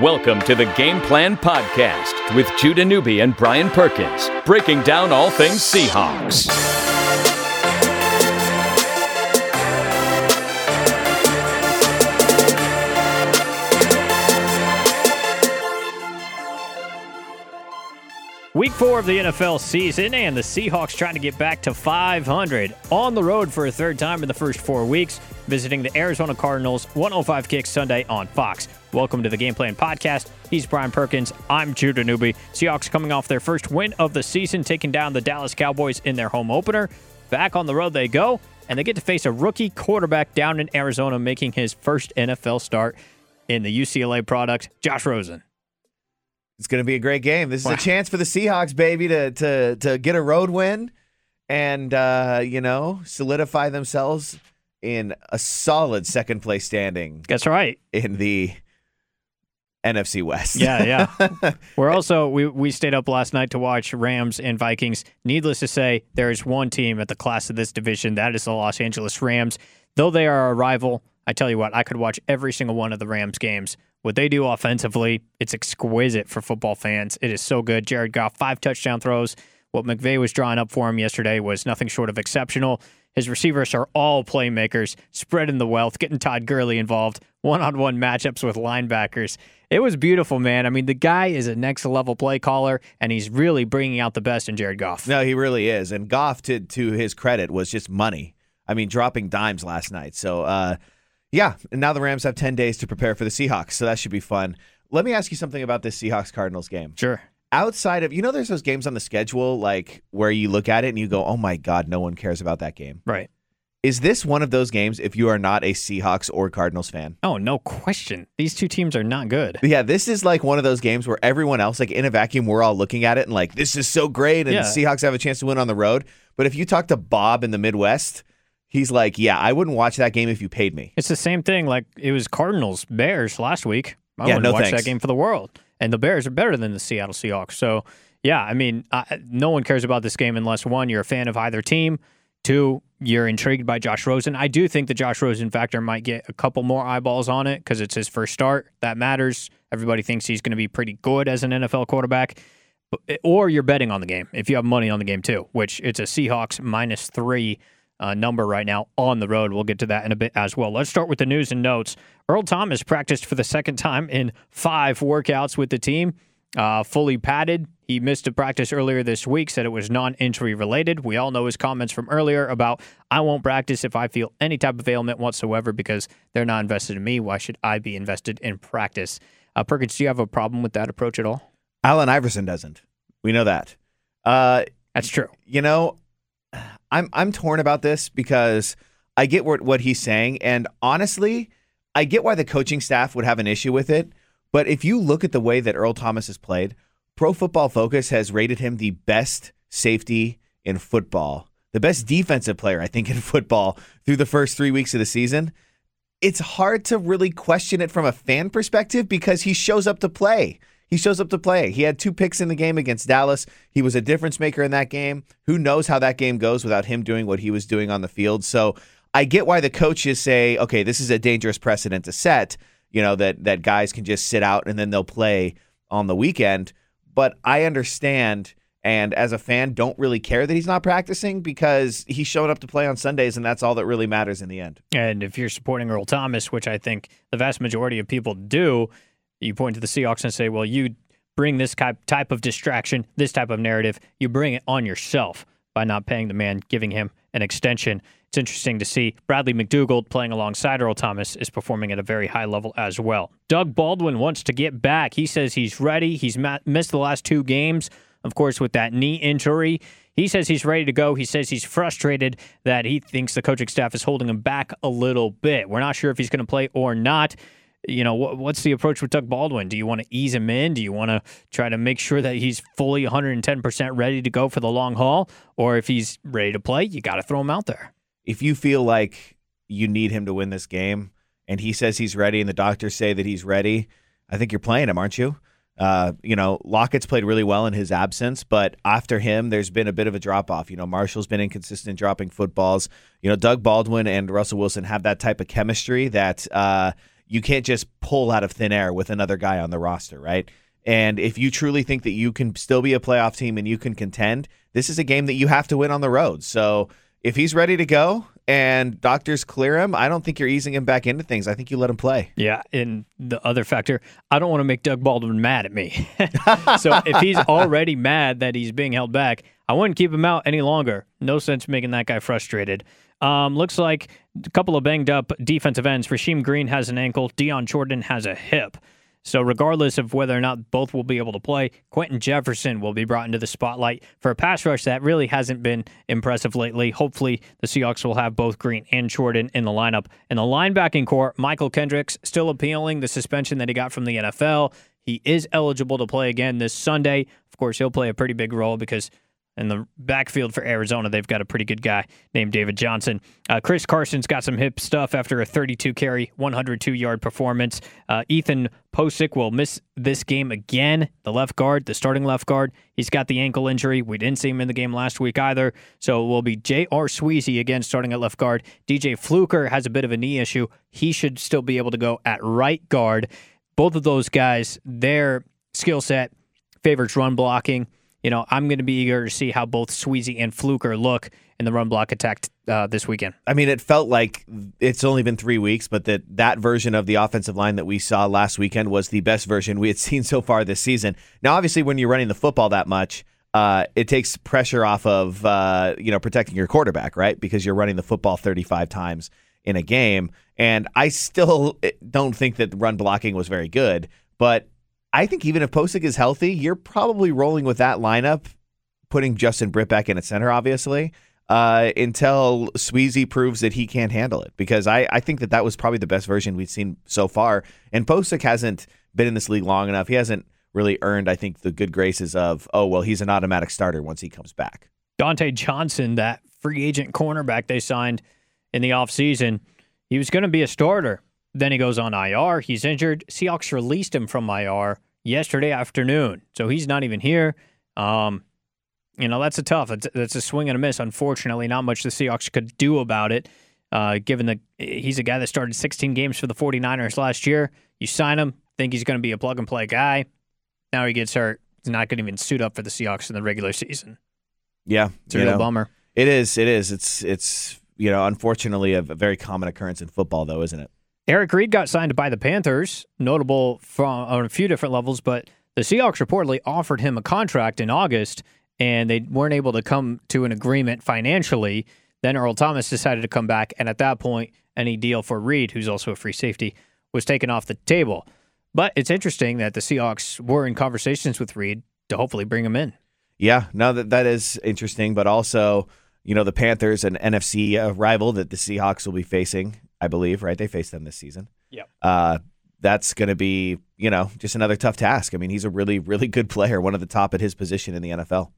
Welcome to the Game Plan Podcast with Judah Newby and Brian Perkins, breaking down all things Seahawks. Week four of the NFL season, and the Seahawks trying to get back to 500 on the road for a third time in the first four weeks, visiting the Arizona Cardinals 105 Kicks Sunday on Fox. Welcome to the Game Plan Podcast. He's Brian Perkins. I'm Judah Newby. Seahawks coming off their first win of the season, taking down the Dallas Cowboys in their home opener. Back on the road they go, and they get to face a rookie quarterback down in Arizona, making his first NFL start in the UCLA product, Josh Rosen. It's going to be a great game. This is Wow. a chance for the Seahawks, baby, to to to get a road win and uh, you know solidify themselves in a solid second place standing That's right. in the NFC West. Yeah, yeah. We're also we we stayed up last night to watch Rams and Vikings. Needless to say, there is one team at the class of this division. That is the Los Angeles Rams. Though they are a rival, I tell you what, I could watch every single one of the Rams games. What they do offensively, it's exquisite for football fans. It is so good. Jared Goff, five touchdown throws. What McVay was drawing up for him yesterday was nothing short of exceptional. His receivers are all playmakers, spreading the wealth, getting Todd Gurley involved, one on one matchups with linebackers. It was beautiful, man. I mean, the guy is a next level play caller, and he's really bringing out the best in Jared Goff. No, he really is. And Goff, to to his credit, was just money. I mean, dropping dimes last night. So, uh, yeah. And now the Rams have ten days to prepare for the Seahawks, so that should be fun. Let me ask you something about this Seahawks Cardinals game. Sure. outside of you know there's those games on the schedule like where you look at it and you go oh my god no one cares about that game Right. is this one of those games if you are not a seahawks or cardinals fan Oh, no question. These two teams are not good. yeah this is like one of those games where everyone else like in a vacuum we're all looking at it and like this is so great and Yeah. the seahawks have a chance to win on the road but if you talk to bob in the midwest he's like yeah i wouldn't watch that game if you paid me It's the same thing like it was Cardinals Bears last week. I Yeah, wouldn't no watch thanks. that game for the world. And the Bears are better than the Seattle Seahawks. So, yeah, I mean, I, no one cares about this game unless one, you're a fan of either team. Two, you're intrigued by Josh Rosen. I do think the Josh Rosen factor might get a couple more eyeballs on it because it's his first start. That matters. Everybody thinks he's going to be pretty good as an NFL quarterback. Or you're betting on the game if you have money on the game too, which it's a Seahawks minus three uh, number right now on the road. We'll get to that in a bit as well. Let's start with the news and notes. Earl Thomas practiced for the second time in five workouts with the team, uh, fully padded. He missed a practice earlier this week, said it was non injury related. We all know his comments from earlier about, I won't practice if I feel any type of ailment whatsoever because they're not invested in me. Why should I be invested in practice? Uh, Perkins, do you have a problem with that approach at all? allen iverson doesn't we know that uh, That's true. you know, I'm I'm torn about this because I get what what he's saying, and honestly, I get why the coaching staff would have an issue with it. But if you look at the way that Earl Thomas has played, Pro Football Focus has rated him the best safety in football, the best defensive player I think in football through the first three weeks of the season. It's hard to really question it from a fan perspective because he shows up to play. He shows up to play. He had two picks in the game against Dallas. He was a difference maker in that game. Who knows how that game goes without him doing what he was doing on the field? So I get why the coaches say, okay, this is a dangerous precedent to set, you know, that that guys can just sit out and then they'll play on the weekend. But I understand and as a fan don't really care that he's not practicing because he showed up to play on Sundays and that's all that really matters in the end. And if you're supporting Earl Thomas, which I think the vast majority of people do, you point to the Seahawks and say, well, you bring this type of distraction, this type of narrative, you bring it on yourself by not paying the man, giving him an extension. It's interesting to see Bradley McDougald playing alongside Earl Thomas is performing at a very high level as well. Doug Baldwin wants to get back. He says he's ready. He's missed the last two games, of course, with that knee injury. He says he's ready to go. He says he's frustrated that he thinks the coaching staff is holding him back a little bit. We're not sure if he's going to play or not. You know, what, what's the approach with Doug Baldwin? Do you want to ease him in? Do you want to try to make sure that he's fully 110% ready to go for the long haul? Or if he's ready to play, you got to throw him out there. if you feel like you need him to win this game and he says he's ready and the doctors say that he's ready, I think you're playing him, aren't you? Uh, you know, Lockett's played really well in his absence, but after him, there's been a bit of a drop off. You know, Marshall's been inconsistent dropping footballs. You know, Doug Baldwin and Russell Wilson have that type of chemistry that, uh, you can't just pull out of thin air with another guy on the roster, right? And if you truly think that you can still be a playoff team and you can contend, this is a game that you have to win on the road. So if he's ready to go and doctors clear him, I don't think you're easing him back into things. I think you let him play. Yeah, and the other factor, I don't want to make Doug Baldwin mad at me. so if he's already mad that he's being held back, I wouldn't keep him out any longer. No sense making that guy frustrated. Um, looks like a couple of banged up defensive ends. Rasheem Green has an ankle. Dion Jordan has a hip. So, regardless of whether or not both will be able to play, Quinton Jefferson will be brought into the spotlight for a pass rush that really hasn't been impressive lately. Hopefully, the Seahawks will have both Green and Jordan in the lineup. In the linebacking core, Mychal Kendricks still appealing the suspension that he got from the NFL. He is eligible to play again this Sunday. Of course, he'll play a pretty big role because in the backfield for Arizona, they've got a pretty good guy named David Johnson. Uh, Chris Carson's got some hip stuff after a 32 carry, 102 yard performance. Uh, Ethan Pocic will miss this game again. The left guard, the starting left guard, he's got the ankle injury. We didn't see him in the game last week either. So it will be J.R. Sweezy again starting at left guard. DJ Fluker has a bit of a knee issue. He should still be able to go at right guard. Both of those guys, their skill set favors run blocking you know, I'm going to be eager to see how both Sweezy and Fluker look in the run block attack uh, this weekend. I mean, it felt like it's only been three weeks, but that that version of the offensive line that we saw last weekend was the best version we had seen so far this season. Now, obviously, when you're running the football that much, uh, it takes pressure off of uh, you know protecting your quarterback, right? Because you're running the football 35 times in a game, and I still eh, don't think that run blocking was very good, but I think even if Pocic is healthy, you're probably rolling with that lineup, putting Justin Britt back in at center, obviously, uh, until Sweezy proves that he can't handle it. Because I, I think that that was probably the best version we've seen so far. And Pocic hasn't been in this league long enough. He hasn't really earned, I think, the good graces of, oh, well, he's an automatic starter once he comes back. Dontae Johnson, that free agent cornerback they signed in the offseason, he was going to be a starter then he goes on IR. He's injured. Seahawks released him from IR yesterday afternoon, so he's not even here. Um, you know that's a tough. That's a swing and a miss. Unfortunately, not much the Seahawks could do about it. Uh, given that he's a guy that started 16 games for the 49ers last year, you sign him, think he's going to be a plug and play guy. Now he gets hurt. He's not going to even suit up for the Seahawks in the regular season. Yeah, it's a real know, bummer. It is. It is. It's. It's. You know, unfortunately, a very common occurrence in football, though, isn't it? Eric Reid got signed by the Panthers, notable from on a few different levels, but the Seahawks reportedly offered him a contract in August, and they weren't able to come to an agreement financially. Then Earl Thomas decided to come back, and at that point, any deal for Reid, who's also a free safety, was taken off the table. But it's interesting that the Seahawks were in conversations with Reid to hopefully bring him in. Yeah, no, that that is interesting, but also, you know, the Panthers, an NFC uh, rival that the Seahawks will be facing I believe, right? They face them this season. Yep. Uh, that's going to be, you know, just another tough task. I mean, he's a really, really good player, one of the top at his position in the NFL.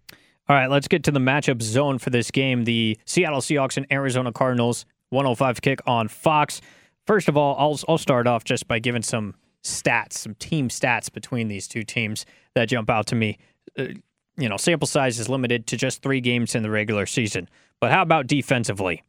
All right, let's get to the matchup zone for this game. The Seattle Seahawks and Arizona Cardinals, 105 kick on Fox. First of all, I'll, I'll start off just by giving some stats, some team stats between these two teams that jump out to me. Uh, you know, sample size is limited to just three games in the regular season. But how about defensively?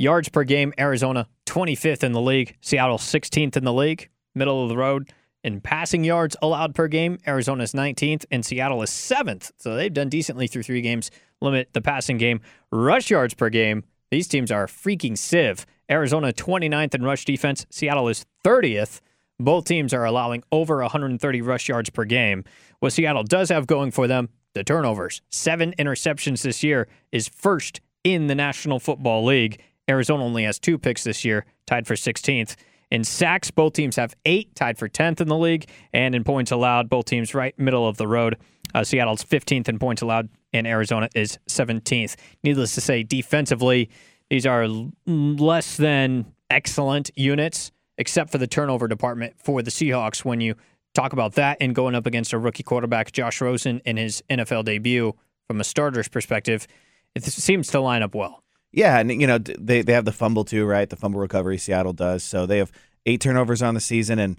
Yards per game, Arizona 25th in the league, Seattle 16th in the league, middle of the road. In passing yards allowed per game, Arizona is 19th and Seattle is 7th. So they've done decently through three games, limit the passing game. Rush yards per game, these teams are freaking sieve. Arizona 29th in rush defense, Seattle is 30th. Both teams are allowing over 130 rush yards per game. What Seattle does have going for them, the turnovers. Seven interceptions this year is first in the National Football League. Arizona only has two picks this year, tied for 16th. In sacks, both teams have eight, tied for 10th in the league. And in points allowed, both teams right middle of the road. Uh, Seattle's 15th in points allowed, and Arizona is 17th. Needless to say, defensively, these are less than excellent units, except for the turnover department for the Seahawks. When you talk about that and going up against a rookie quarterback, Josh Rosen, in his NFL debut, from a starter's perspective, it seems to line up well. Yeah, and you know they they have the fumble too, right? The fumble recovery Seattle does. So they have eight turnovers on the season, and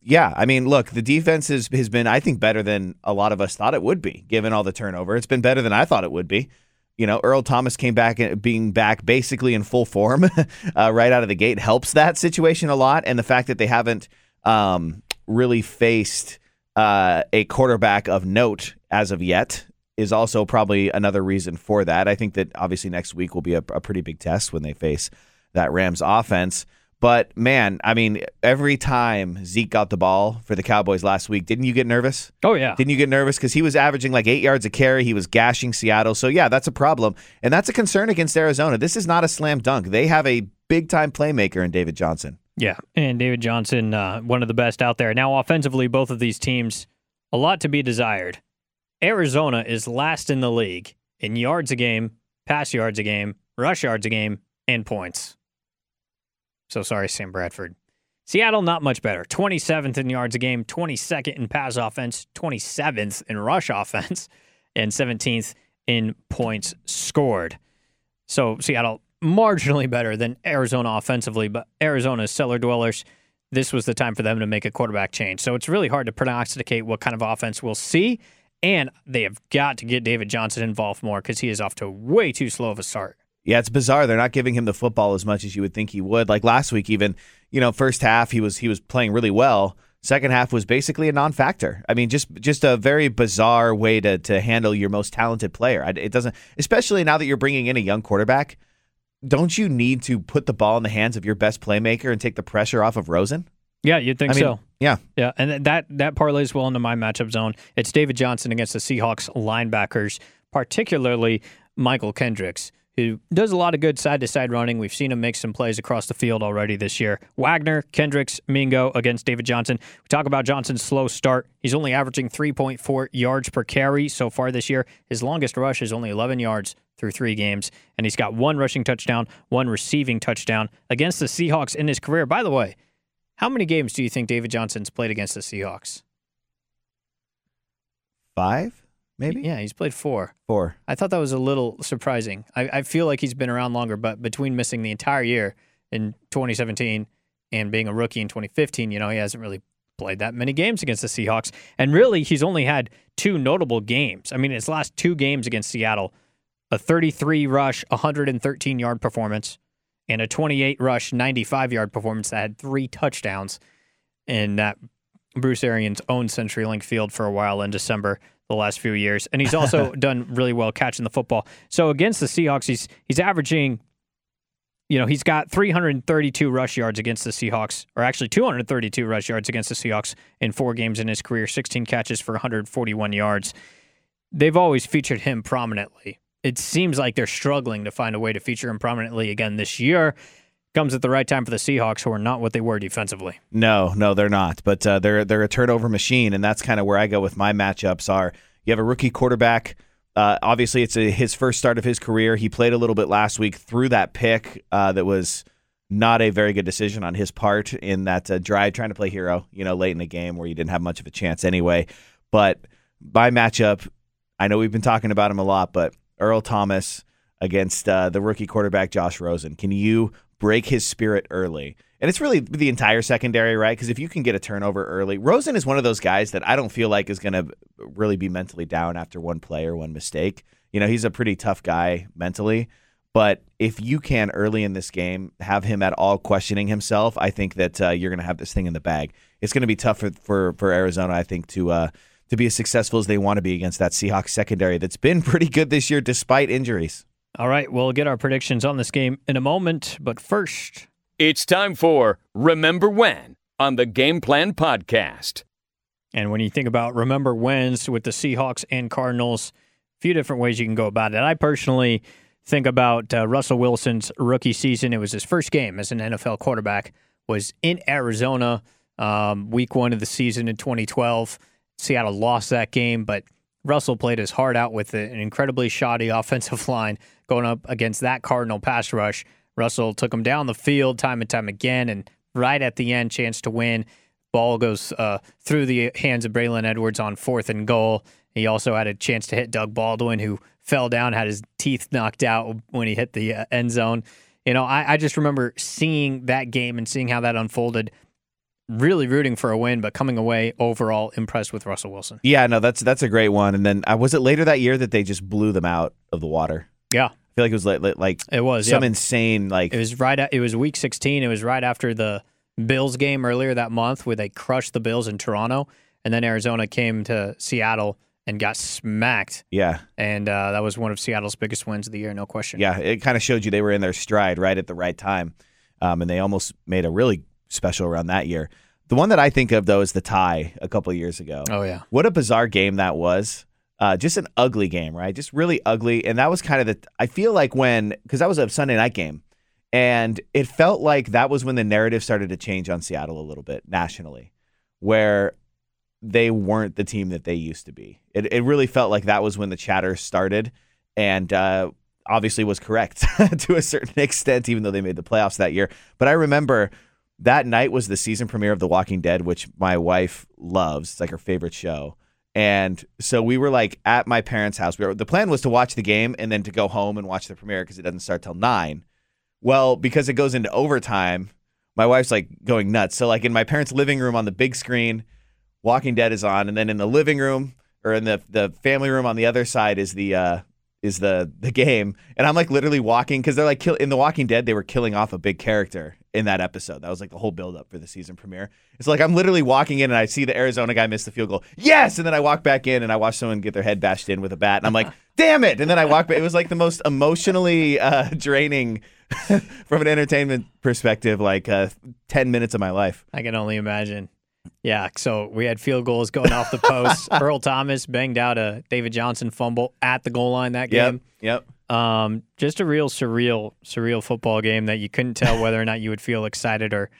yeah, I mean, look, the defense has has been I think better than a lot of us thought it would be, given all the turnover. It's been better than I thought it would be. You know, Earl Thomas came back uh, being back basically in full form uh, right out of the gate helps that situation a lot, and the fact that they haven't um, really faced uh, a quarterback of note as of yet is also probably another reason for that. I think that obviously next week will be a, a pretty big test when they face that Rams offense. But man, I mean, every time Zeke got the ball for the Cowboys last week, didn't you get nervous? Oh yeah. Didn't you get nervous because he was averaging like eight yards a carry? He was gashing Seattle. So yeah, that's a problem, and that's a concern against Arizona. This is not a slam dunk. They have a big time playmaker in David Johnson. Yeah, and David Johnson, uh, one of the best out there. Now, offensively, both of these teams, a lot to be desired. Arizona is last in the league in yards a game, pass yards a game, rush yards a game, and points. So sorry, Sam Bradford. Seattle, not much better. 27th in yards a game, 22nd in pass offense, 27th in rush offense, and 17th in points scored. So Seattle marginally better than Arizona offensively, but Arizona's cellar dwellers. This was the time for them to make a quarterback change. So it's really hard to prognosticate what kind of offense we'll see. And they have got to get David Johnson involved more because he is off to way too slow of a start. Yeah, it's bizarre. They're not giving him the football as much as you would think he would. Like last week, even you know, first half he was he was playing really well. Second half was basically a non-factor. I mean, just just a very bizarre way to to handle your most talented player. It doesn't, especially now that you're bringing in a young quarterback. Don't you need to put the ball in the hands of your best playmaker and take the pressure off of Rosen? Yeah, you'd think I mean, so. Yeah, Yeah, and that that parlays well into my matchup zone. It's David Johnson against the Seahawks linebackers, particularly Mychal Kendricks, who does a lot of good side to side running. We've seen him make some plays across the field already this year. Wagner, Kendricks, Mingo against David Johnson. We talk about Johnson's slow start. He's only averaging 3.4 yards per carry so far this year. His longest rush is only 11 yards through three games, and he's got one rushing touchdown, one receiving touchdown against the Seahawks in his career. By the way, how many games do you think David Johnson's played against the Seahawks? five maybe. Yeah, he's played four. four. I thought that was a little surprising. I, I feel like he's been around longer, but between missing the entire year in 2017 and being a rookie in 2015, you know, he hasn't really played that many games against the Seahawks. And really, he's only had two notable games. I mean, his last two games against Seattle a 33 rush, 113 yard performance, and a 28 rush, 95 yard performance that had three touchdowns in that Bruce Arians owned CenturyLink Field for a while in December the last few years, and he's also done really well catching the football. So against the Seahawks, he's he's averaging, you know, he's got 332 rush yards against the Seahawks, or actually 232 rush yards against the Seahawks in four games in his career, 16 catches for 141 yards. They've always featured him prominently. It seems like they're struggling to find a way to feature him prominently again this year. Comes at the right time for the Seahawks, who are not what they were defensively. No, no, they're not. But uh, they're they're a turnover machine, and that's kind of where I go with my matchups. Are you have a rookie quarterback? Uh, obviously, it's a, his first start of his career. He played a little bit last week through that pick uh, that was not a very good decision on his part in that uh, drive, trying to play hero, you know, late in the game where you didn't have much of a chance anyway. But by matchup, I know we've been talking about him a lot, but Earl Thomas against uh, the rookie quarterback Josh Rosen. Can you break his spirit early? And it's really the entire secondary, right? Because if you can get a turnover early, Rosen is one of those guys that I don't feel like is going to really be mentally down after one play or one mistake. You know, he's a pretty tough guy mentally. But if you can early in this game have him at all questioning himself, I think that uh, you're going to have this thing in the bag. It's going to be tough for, for, for Arizona, I think, to uh, to be as successful as they want to be against that Seahawks secondary that's been pretty good this year despite injuries. All right, we'll get our predictions on this game in a moment, but first, It's time for Remember When on the Game Plan Podcast. And when you think about remember When's with the Seahawks and Cardinals, a few different ways you can go about it. I personally think about uh, Russell Wilson's rookie season. It was his first game as an NFL quarterback. Was in Arizona, um, week one of the season in 2012. Seattle lost that game, but Russell played his heart out with an incredibly shoddy offensive line going up against that Cardinal pass rush. Russell took him down the field time and time again, and right at the end, chance to win. Ball goes uh, through the hands of Braylon Edwards on fourth and goal. He also had a chance to hit Doug Baldwin, who fell down, had his teeth knocked out when he hit the uh, end zone. You know, I, I just remember seeing that game and seeing how that unfolded. Really rooting for a win, but coming away overall impressed with Russell Wilson. Yeah, no, that's that's a great one. And then uh, was it later that year that they just blew them out of the water? Yeah, I feel like it was like like, it was. some yeah. insane like It was right. At, it was week 16. It was right after the Bills game earlier that month, where they crushed the Bills in Toronto, and then Arizona came to Seattle and got smacked. yeah And uh, that was one of Seattle's biggest wins of the year, no question. yeah it kind of showed you they were in their stride right at the right time, um, and they almost made a really special around that year. The one that I think of though is the tie a couple of years ago. Oh yeah. What a bizarre game that was. Uh, just an ugly game, right? Just really ugly. And that was kind of the, I feel like when, because that was a Sunday night game, and it felt like that was when the narrative started to change on Seattle a little bit nationally, where they weren't the team that they used to be. It, it really felt like that was when the chatter started, and uh, obviously was correct to a certain extent, even though they made the playoffs that year. But I remember that night was the season premiere of The Walking Dead, which my wife loves. It's like her favorite show. And so we were like at my parents' house. We were, the plan was to watch the game and then to go home and watch the premiere because it doesn't start till nine. Well, because it goes into overtime, my wife's like going nuts. So like in my parents' living room on the big screen, Walking Dead is on, and then in the living room or in the the family room on the other side is the uh, is the the game. And I'm like literally walking because they're like kill, in the Walking Dead they were killing off a big character in that episode. That was like the whole build up for the season premiere. It's like I'm literally walking in and I see the Arizona guy miss the field goal. Yes, and then I walk back in and I watch someone get their head bashed in with a bat, and I'm like, damn it! And then I walk back. It was like the most emotionally uh, draining from an entertainment perspective, like uh, ten minutes of my life. I can only imagine. Yeah, so we had field goals going off the post. Earl Thomas banged out a David Johnson fumble at the goal line that game. Yep. Yep. Um, just a real surreal, surreal football game that you couldn't tell whether or not you would feel excited or,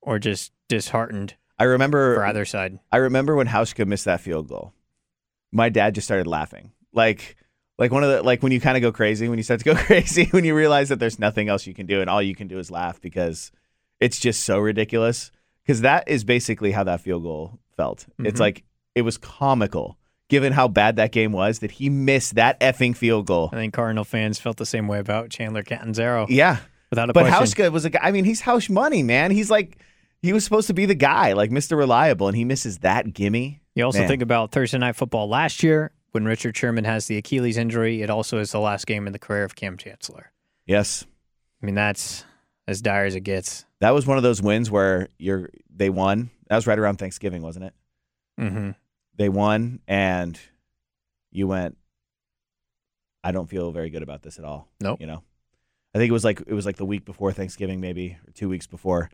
or just disheartened I remember for either side. I remember when Hauschka missed that field goal. My dad just started laughing. Like like one of the like when you kind of go crazy, when you start to go crazy, when you realize that there's nothing else you can do and all you can do is laugh because it's just so ridiculous. Because that is basically how that field goal felt. It's Mhm. like it was comical given how bad that game was that he missed that effing field goal. I think Cardinal fans felt the same way about Chandler Catanzaro. Yeah. Without a But question. Hauschka was a guy. I mean, he's Hausch money, man. He's like, he was supposed to be the guy, like Mr. Reliable, and he misses that gimme. You also Man. think about Thursday night football last year when Richard Sherman has the Achilles injury. It also is the last game in the career of Kam Chancellor. Yes. I mean, that's as dire as it gets. That was one of those wins where you're they won. That was right around Thanksgiving, wasn't it? hmm They won, and you went. I don't feel very good about this at all. Nope. You know, I think it was like it was like the week before Thanksgiving, maybe or two weeks before,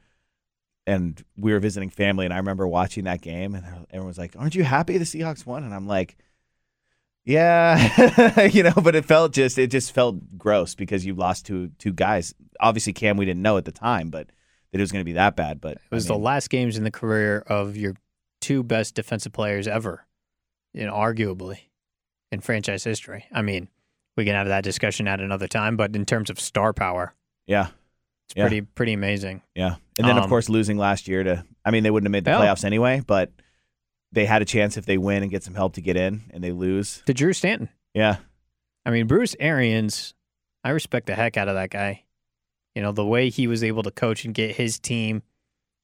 and we were visiting family, and I remember watching that game, and everyone was like, "Aren't you happy the Seahawks won?" And I'm like, "Yeah," you know, but it felt just it just felt gross because you lost two two guys. Obviously, Cam we didn't know at the time, but that it was going to be that bad. But It was the last games in the career of your two best defensive players ever, you know, arguably in franchise history. I mean, we can have that discussion at another time, but in terms of star power, yeah. it's Yeah. pretty pretty amazing. Yeah. And then, of Um, course, losing last year to, I mean, they wouldn't have made the Yeah. playoffs anyway, but they had a chance if they win and get some help to get in and they lose. To Drew Stanton. Yeah. I mean, Bruce Arians, I respect the heck out of that guy. You know, the way he was able to coach and get his team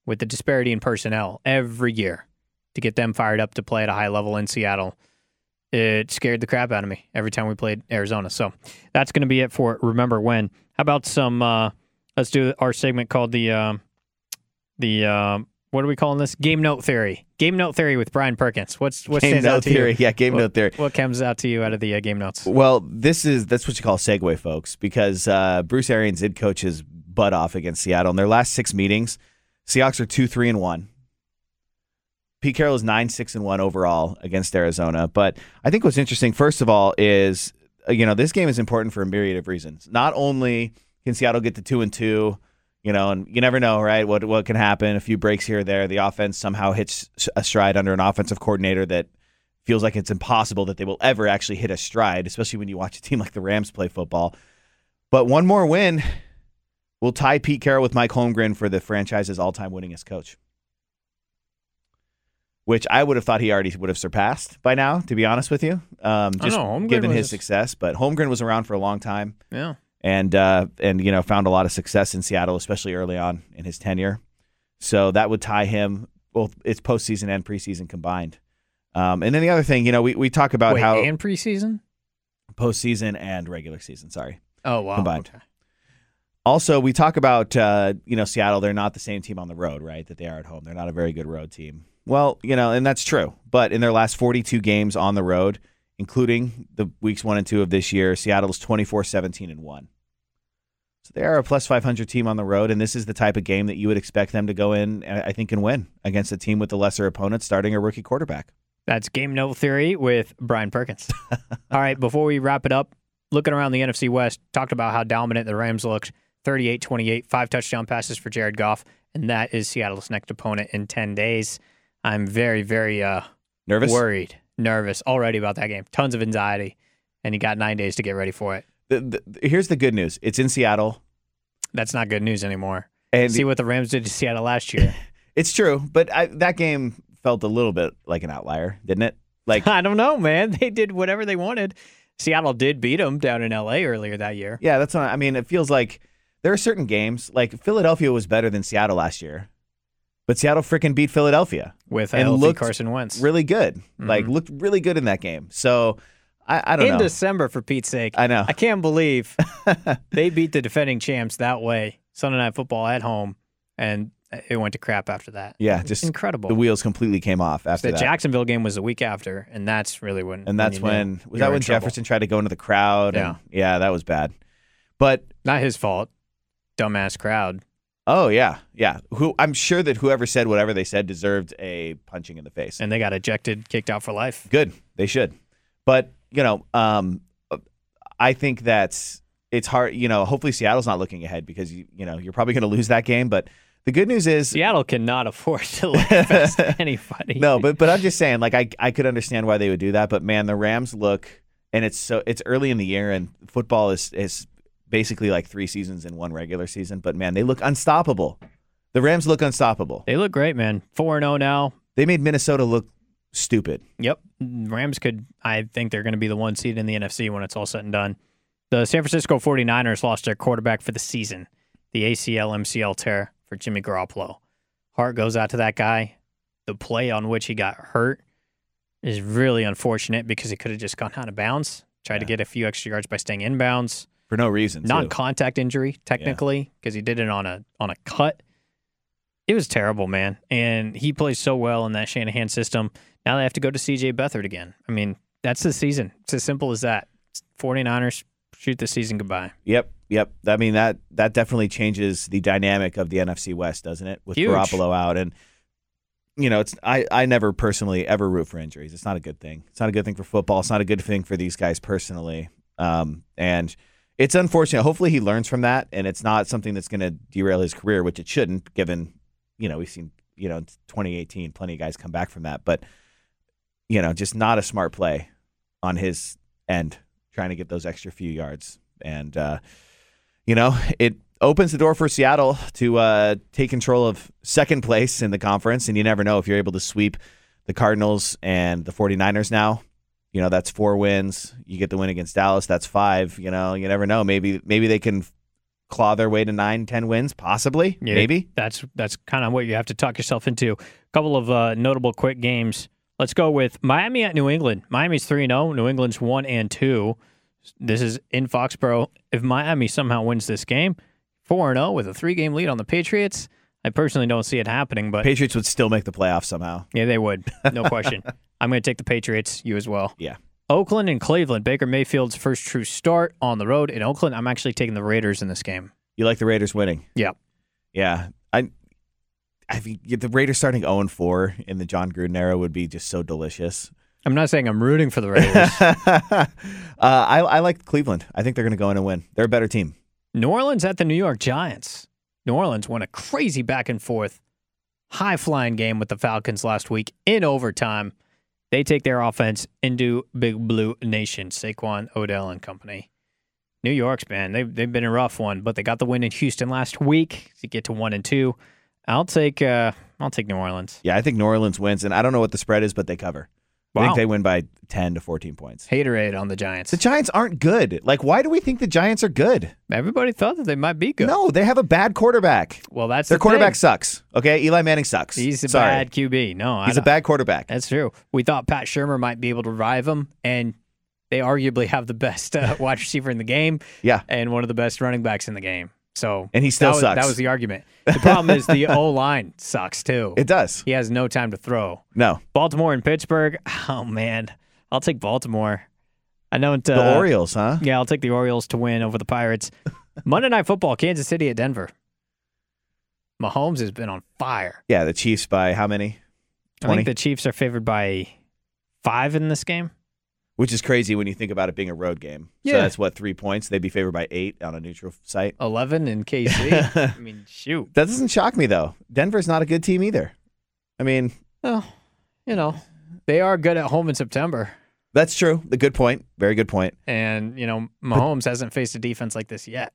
with the disparity in personnel every year to get them fired up to play at a high level in Seattle. It scared the crap out of me every time we played Arizona. So that's going to be it for Remember When. How about some, uh, let's do our segment called the, um, the, um, what are we calling this? Game note theory. Game note theory with Brian Perkins. What's what game stands note out to theory. you? Yeah. Game What- note theory. What comes out to you out of the uh, game notes? Well, this is, that's what you call segue, folks, because uh, Bruce Arians did coach his butt off against Seattle. In their last six meetings, Seahawks are 2 3 and 1. Pete Carroll is 9 6 and 1 overall against Arizona. But I think what's interesting, first of all, is, uh, you know, this game is important for a myriad of reasons. Not only can Seattle get to 2 and 2, you know, and you never know, right? What what can happen? A few breaks here or there. The offense somehow hits a stride under an offensive coordinator that feels like it's impossible that they will ever actually hit a stride, especially when you watch a team like the Rams play football. But one more win will tie Pete Carroll with Mike Holmgren for the franchise's all-time winningest coach. Which I would have thought he already would have surpassed by now, to be honest with you. Um, I just know, given his was- success. But Holmgren was around for a long time Yeah. and uh, and you know found a lot of success in Seattle, especially early on in his tenure. So that would tie him both its postseason and preseason combined. Um, and then the other thing, you know, we, we talk about Wait, how and preseason? postseason and regular season. Sorry. Oh wow. Combined. Okay. Also, we talk about uh, you know Seattle. They're not the same team on the road, right? That they are at home. They're not a very good road team. Well, you know, and that's true. But in their last 42 games on the road, including the weeks one and two of this year, Seattle's 24, 17, and one. So they are a plus 500 team on the road, and this is the type of game that you would expect them to go in, I think, and win against a team with the lesser opponent, starting a rookie quarterback. That's Game No Theory with Brian Perkins. All right, before we wrap it up, looking around the NFC West, talked about how dominant the Rams looked 38 28, five touchdown passes for Jared Goff, and that is Seattle's next opponent in 10 days. I'm very, very uh, Nervous? worried, nervous already about that game. Tons of anxiety, and you got nine days to get ready for it. The, the, here's the good news it's in Seattle. That's not good news anymore. And See what the Rams did to Seattle last year. it's true, but I, that game felt a little bit like an outlier, didn't it? Like, I don't know, man. They did whatever they wanted. Seattle did beat them down in LA earlier that year. yeah, that's what I mean. It feels like there are certain games, like Philadelphia was better than Seattle last year, but Seattle freaking beat Philadelphia. With And healthy looked Carson Wentz. Really good. Mm-hmm. Like, looked really good in that game. So, I, I don't in know. In December, for Pete's sake. I know. I can't believe they beat the defending champs that way. Sunday Night Football at home, and it went to crap after that. yeah, just incredible. the wheels completely came off after the that. Jacksonville game was the week after, and that's really when. and that's you when, was that when trouble. Jefferson tried to go into the crowd? Yeah. And, yeah, that was bad. But Not his fault. Dumbass crowd. Oh yeah, yeah. Who I'm sure that whoever said whatever they said deserved a punching in the face. And they got ejected, kicked out for life. Good, they should. But you know, um, I think that's it's hard. You know, hopefully Seattle's not looking ahead because you you know you're probably going to lose that game. But the good news is Seattle cannot afford to look past anybody. no. But but I'm just saying, like I I could understand why they would do that. But man, the Rams look, and it's so it's early in the year, and football is is basically like three seasons in one regular season. But man, they look unstoppable. The Rams look unstoppable. they look great, man. 4 0 now. They made Minnesota look stupid. Yep. Rams could, I think they're going to be the one seed in the NFC when it's all said and done. The San Francisco 49ers lost their quarterback for the season, the ACL MCL tear for Jimmy Garoppolo. Heart goes out to that guy. The play on which he got hurt is really unfortunate because he could have just gone out of bounds, tried to get a few extra yards by staying inbounds. For no reason. Non-contact injury, technically, because he did it on a on a cut. It was terrible, man. And he plays so well in that Shanahan system. Now they have to go to CJ Beathard again. I mean, that's the season. It's as simple as that. 49ers shoot the season goodbye. Yep, yep. I mean that that definitely changes the dynamic of the NFC West, doesn't it? With Huge. Garoppolo out, and you know, it's I I never personally ever root for injuries. It's not a good thing. It's not a good thing for football. It's not a good thing for these guys personally. Um, and it's unfortunate. Hopefully, he learns from that, and it's not something that's going to derail his career, which it shouldn't. Given you know we've seen you know 2018, plenty of guys come back from that, but you know, just not a smart play on his end, trying to get those extra few yards. And, uh, you know, it opens the door for Seattle to uh, take control of second place in the conference. And you never know if you're able to sweep the Cardinals and the 49ers now. You know, that's four wins. You get the win against Dallas, that's five. You know, you never know. Maybe maybe they can claw their way to nine, ten wins, possibly. Yeah, Maybe. That's that's kind of what you have to talk yourself into. A couple of uh, notable quick games. Let's go with Miami at New England. Miami's 3 0. New England's 1 and 2. This is in Foxborough. If Miami somehow wins this game, 4 0 with a three game lead on the Patriots, I personally don't see it happening, but Patriots would still make the playoffs somehow. yeah, they would. No question. I'm going to take the Patriots, you as well. Yeah. Oakland and Cleveland. Baker Mayfield's first true start on the road in Oakland. I'm actually taking the Raiders in this game. You like the Raiders winning? Yeah. Yeah, I, I think the Raiders starting zero and four in the Jon Gruden era would be just so delicious. I'm not saying I'm rooting for the Raiders. uh, I, I like Cleveland. I think they're going to go in and win. They're a better team. New Orleans at the New York Giants. New Orleans won a crazy back and forth, high flying game with the Falcons last week in overtime. They take their offense into Big Blue Nation, Saquon, Odell, and company. New York's man, they've they've been a rough one, but they got the win in Houston last week to get to one and two. I'll take uh, I'll take New Orleans. Yeah, I think New Orleans wins, and I don't know what the spread is, but they cover. I think they win by ten to fourteen points. Haterade on the Giants. The Giants aren't good. Like, why do we think the Giants are good? Everybody thought that they might be good. No, they have a bad quarterback. well, that's Their the quarterback thing. sucks. Okay, Eli Manning sucks. He's a Sorry. bad QB. No, He's a bad quarterback. That's true. We thought Pat Shurmur might be able to revive him, and they arguably have the best uh, wide receiver in the game Yeah. and one of the best running backs in the game. So And he still that was, sucks. That was the argument. The problem is the O line sucks too. It does. he has no time to throw. No. Baltimore and Pittsburgh. Oh man, I'll take Baltimore. I know it, uh, The Orioles, huh? Yeah, I'll take the Orioles to win over the Pirates. Monday Night Football, Kansas City at Denver. Mahomes has been on fire. Yeah, the Chiefs by how many? I think the Chiefs are favored by five in this game. Which is crazy when you think about it being a road game. Yeah. So that's what, three points? They'd be favored by eight on a neutral site. 11 in KC. I mean, shoot. That doesn't shock me, though. Denver's not a good team either. I mean, Well, you know, they are good at home in September. that's true. The good point. Very good point. And, you know, Mahomes hasn't faced a defense like this yet.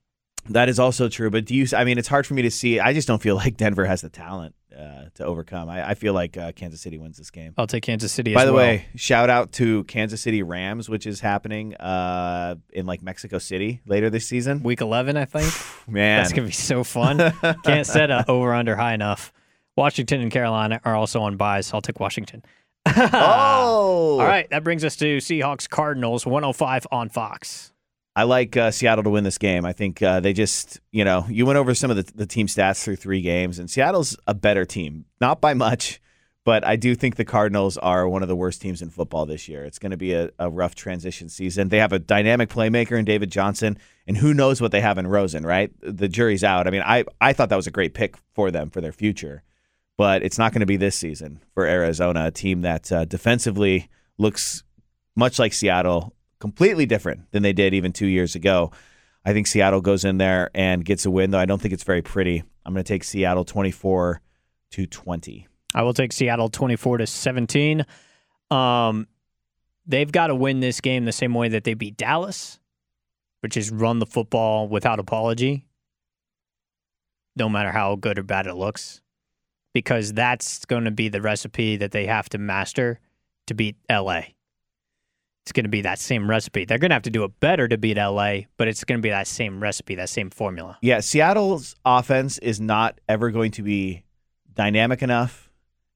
That is also true. But do you, I mean, it's hard for me to see. I just don't feel like Denver has the talent uh, to overcome. I, I feel like uh, Kansas City wins this game. I'll take Kansas City By the well. way, shout out to Kansas City Rams, which is happening uh, in like Mexico City later this season. Week 11, I think. Man, That's going to be so fun. Can't set a over under high enough. Washington and Carolina are also on buys. I'll take Washington. oh, All right, that brings us to Seahawks Cardinals 105 on Fox. I like uh, Seattle to win this game. I think uh, they just, you know, you went over some of the, the team stats through three games, and Seattle's a better team, not by much, but I do think the Cardinals are one of the worst teams in football this year. It's going to be a, a rough transition season. They have a dynamic playmaker in David Johnson, and who knows what they have in Rosen, right? The jury's out. I mean, I, I thought that was a great pick for them for their future, but it's not going to be this season for Arizona, a team that uh, defensively looks much like Seattle, completely different than they did even two years ago. I think Seattle goes in there and gets a win, though I don't think it's very pretty. I'm going to take Seattle 24 to 20. I will take Seattle 24 to 17. Um, they've got to win this game the same way that they beat Dallas, which is run the football without apology, no matter how good or bad it looks, because that's going to be the recipe that they have to master to beat LA. It's going to be that same recipe. They're going to have to do it better to beat LA, but it's going to be that same recipe, that same formula. Yeah, Seattle's offense is not ever going to be dynamic enough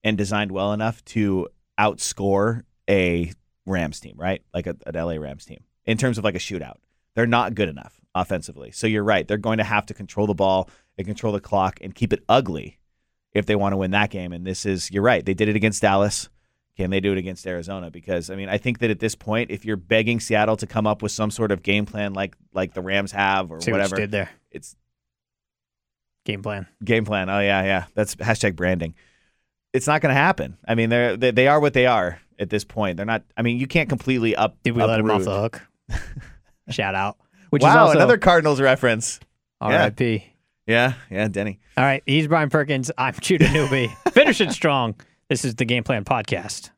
and designed well enough to outscore a Rams team, right? Like a, an LA Rams team in terms of like a shootout. They're not good enough offensively. So you're right. They're going to have to control the ball and control the clock and keep it ugly if they want to win that game. And this is, you're right. They did it against Dallas. Can they do it against Arizona? Because I mean, I think that at this point, if you're begging Seattle to come up with some sort of game plan like like the Rams have or See what whatever, did there. it's Game plan. game plan. Oh yeah, yeah. That's hashtag branding. It's not going to happen. I mean, they're they, they are what they are at this point. They're not. I mean, you can't completely up. Did we let him off the hook? Shout out. Which is wow, also another Cardinals reference. yeah. R.I.P. Yeah, yeah, Denny. All right, he's Brian Perkins. I'm Judah Newby. Finish it strong. This is the Game Plan Podcast.